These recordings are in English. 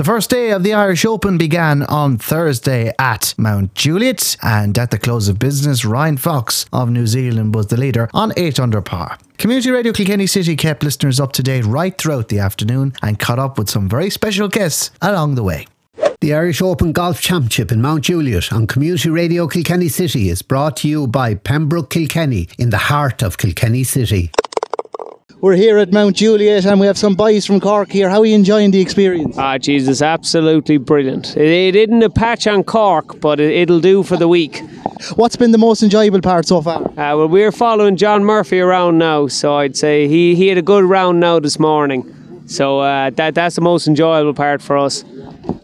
The first day of the Irish Open began on Thursday at Mount Juliet, and at the close of business, Ryan Fox of New Zealand was the leader on 8 under par. Community Radio Kilkenny City kept listeners up to date right throughout the afternoon and caught up with some very special guests along the way. The Irish Open Golf Championship in Mount Juliet on Community Radio Kilkenny City is brought to you by Pembroke Kilkenny in the heart of Kilkenny City. We're here at Mount Juliet and we have some boys from Cork here. How are you enjoying the experience? Ah, Jesus, absolutely brilliant. It, it isn't a patch on Cork, but it, will do for the week. What's been the most enjoyable part so far? Uh, well, we're following John Murphy around now, so I'd say he, he had a good round now this morning. So uh, that that's the most enjoyable part for us.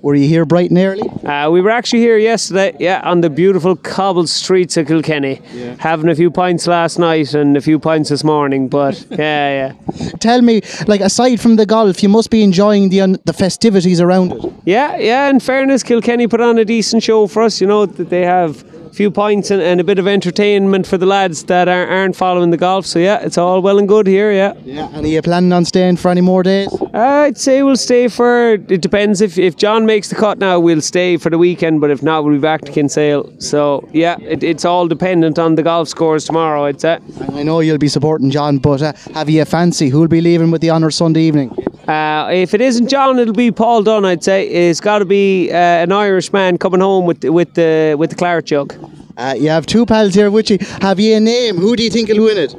Were you here bright and early? Uh, we were actually here yesterday, yeah, on the beautiful cobbled streets of Kilkenny, yeah. having a few pints last night and a few pints this morning. But yeah, yeah. Tell me, like aside from the golf, you must be enjoying the un- the festivities around it. Yeah, yeah. In fairness, Kilkenny put on a decent show for us. You know that they have few points and, and, a bit of entertainment for the lads that are, aren't following the golf. So yeah, it's all well and good here. Yeah. Yeah. And are you planning on staying for any more days? Uh, I'd say we'll stay for. It depends if if John makes the cut now, we'll stay for the weekend. But if not, we'll be back to Kinsale. So yeah, it, it's all dependent on the golf scores tomorrow. I'd say. I know you'll be supporting John, but uh, have you a fancy who'll be leaving with the honours Sunday evening? Uh, if it isn't John, it'll be Paul Dunne. I'd say it's got to be uh, an Irish man coming home with with the with the claret jug. Uh, you have two pals here with you. Have you a name? Who do you think will win it?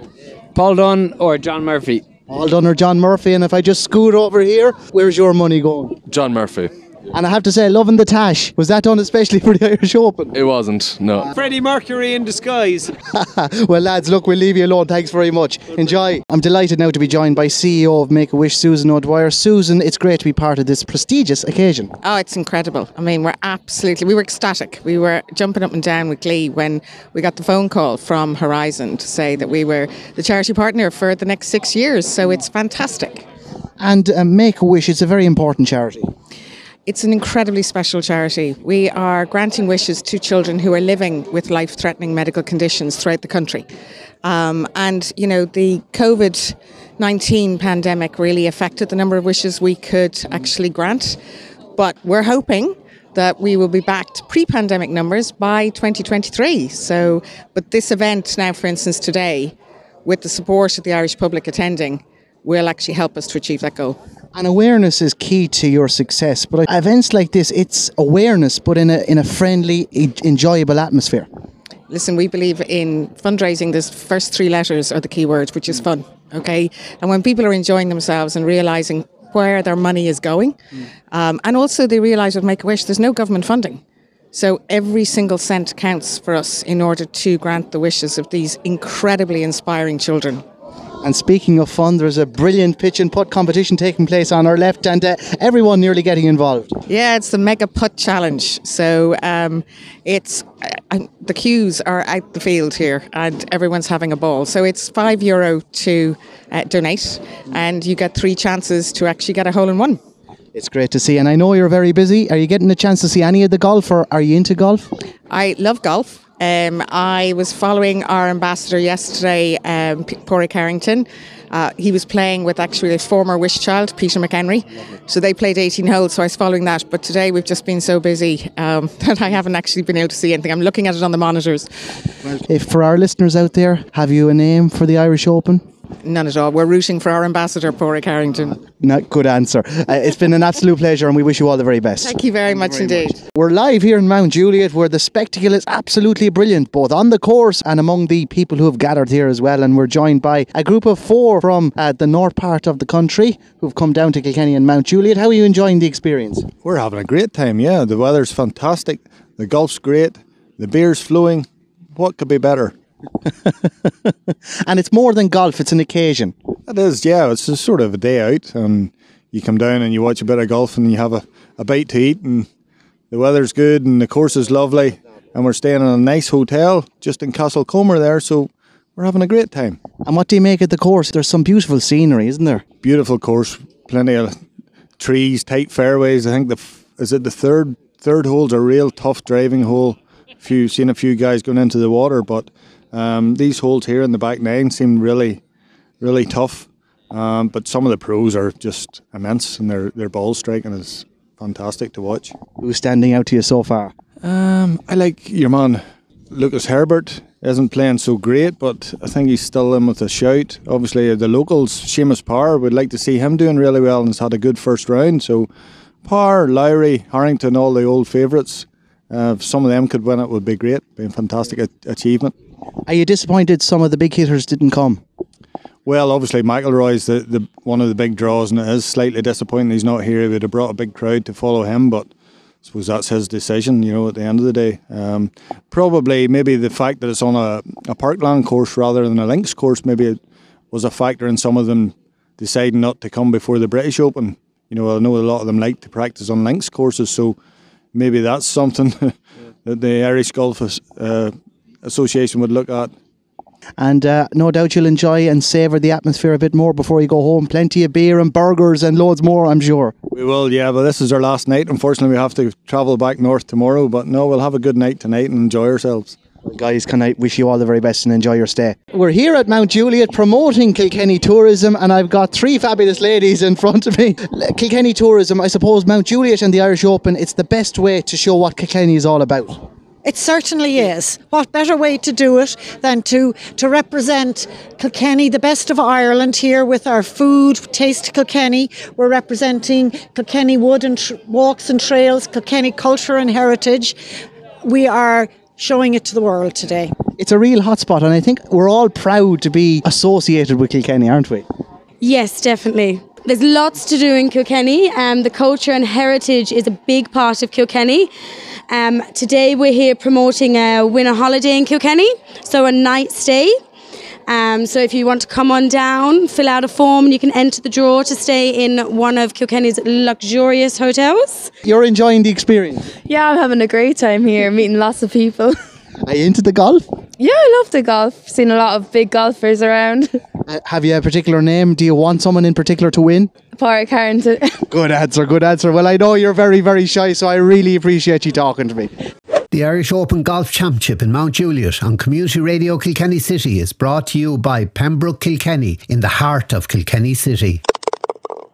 Paul Dunne or John Murphy? Paul Dunne or John Murphy. And if I just scoot over here, where's your money going? John Murphy. And I have to say, loving the tash. Was that done especially for the Irish Open? It wasn't, no. Freddie Mercury in disguise. well, lads, look, we'll leave you alone. Thanks very much. Enjoy. I'm delighted now to be joined by CEO of Make a Wish, Susan O'Dwyer. Susan, it's great to be part of this prestigious occasion. Oh, it's incredible. I mean, we're absolutely, we were ecstatic. We were jumping up and down with glee when we got the phone call from Horizon to say that we were the charity partner for the next six years. So it's fantastic. And uh, Make a Wish, it's a very important charity. It's an incredibly special charity. We are granting wishes to children who are living with life threatening medical conditions throughout the country. Um, and, you know, the COVID 19 pandemic really affected the number of wishes we could actually grant. But we're hoping that we will be back to pre pandemic numbers by 2023. So, but this event now, for instance, today, with the support of the Irish public attending, will actually help us to achieve that goal. And awareness is key to your success. But events like this, it's awareness, but in a in a friendly, enjoyable atmosphere. Listen, we believe in fundraising. The first three letters are the key words, which is fun. Okay, and when people are enjoying themselves and realizing where their money is going, um, and also they realize with Make a Wish, there's no government funding. So every single cent counts for us in order to grant the wishes of these incredibly inspiring children. And speaking of fun, there's a brilliant pitch and putt competition taking place on our left, and uh, everyone nearly getting involved. Yeah, it's the Mega Putt Challenge. So um, it's uh, the queues are out the field here, and everyone's having a ball. So it's five euro to uh, donate, and you get three chances to actually get a hole in one. It's great to see, and I know you're very busy. Are you getting a chance to see any of the golf, or are you into golf? I love golf. Um, I was following our ambassador yesterday, um, Pádraig Harrington. Uh, he was playing with actually his former wish child, Peter McHenry. So they played 18 holes, so I was following that. But today we've just been so busy um, that I haven't actually been able to see anything. I'm looking at it on the monitors. If for our listeners out there, have you a name for the Irish Open? None at all. We're rooting for our ambassador, Pádraig Harrington. Not good answer. Uh, it's been an absolute pleasure, and we wish you all the very best. Thank you very Thank much you very indeed. Much. We're live here in Mount Juliet, where the spectacle is absolutely brilliant, both on the course and among the people who have gathered here as well. And we're joined by a group of four from uh, the north part of the country who've come down to Kilkenny and Mount Juliet. How are you enjoying the experience? We're having a great time. Yeah, the weather's fantastic. The golf's great. The beer's flowing. What could be better? and it's more than golf, it's an occasion. It is, yeah. It's just sort of a day out, and you come down and you watch a bit of golf, and you have a, a bite to eat, and the weather's good, and the course is lovely, and we're staying in a nice hotel just in Castlecomer there, so we're having a great time. And what do you make of the course? There's some beautiful scenery, isn't there? Beautiful course, plenty of trees, tight fairways. I think the is it the third third hole's a real tough driving hole. Few seen a few guys going into the water, but um, these holes here in the back nine seem really, really tough. Um, but some of the pros are just immense, and their their ball striking is fantastic to watch. Who's standing out to you so far? Um, I like your man Lucas Herbert. Isn't playing so great, but I think he's still in with a shout. Obviously, the locals, Seamus Power, would like to see him doing really well and has had a good first round. So, Power, Lowry, Harrington, all the old favourites. Uh, if some of them could win it, would be great. Be a fantastic a- achievement. Are you disappointed some of the big hitters didn't come? Well, obviously McIlroy's the, the one of the big draws, and it is slightly disappointing he's not here. He would have brought a big crowd to follow him, but I suppose that's his decision. You know, at the end of the day, um, probably maybe the fact that it's on a, a parkland course rather than a links course maybe it was a factor in some of them deciding not to come before the British Open. You know, I know a lot of them like to practice on links courses, so maybe that's something that the Irish Golf uh, Association would look at. And uh, no doubt you'll enjoy and savour the atmosphere a bit more before you go home. Plenty of beer and burgers and loads more, I'm sure. We will, yeah, but this is our last night. Unfortunately, we have to travel back north tomorrow, but no, we'll have a good night tonight and enjoy ourselves. Guys, can I wish you all the very best and enjoy your stay? We're here at Mount Juliet promoting Kilkenny tourism, and I've got three fabulous ladies in front of me. Kilkenny tourism, I suppose Mount Juliet and the Irish Open, it's the best way to show what Kilkenny is all about. It certainly is. What better way to do it than to, to represent Kilkenny, the best of Ireland, here with our food, Taste Kilkenny. We're representing Kilkenny wood and tr- walks and trails, Kilkenny culture and heritage. We are showing it to the world today. It's a real hotspot, and I think we're all proud to be associated with Kilkenny, aren't we? Yes, definitely. There's lots to do in Kilkenny. Um, the culture and heritage is a big part of Kilkenny. Um, today we're here promoting a winter holiday in Kilkenny, so a night stay. Um, so if you want to come on down, fill out a form, and you can enter the draw to stay in one of Kilkenny's luxurious hotels. You're enjoying the experience. Yeah, I'm having a great time here, meeting lots of people. Are you into the golf? Yeah, I love the golf. Seen a lot of big golfers around. Uh, have you a particular name? Do you want someone in particular to win? Park Harrington. Good answer, good answer. Well, I know you're very, very shy, so I really appreciate you talking to me. The Irish Open Golf Championship in Mount Juliet on Community Radio Kilkenny City is brought to you by Pembroke Kilkenny in the heart of Kilkenny City.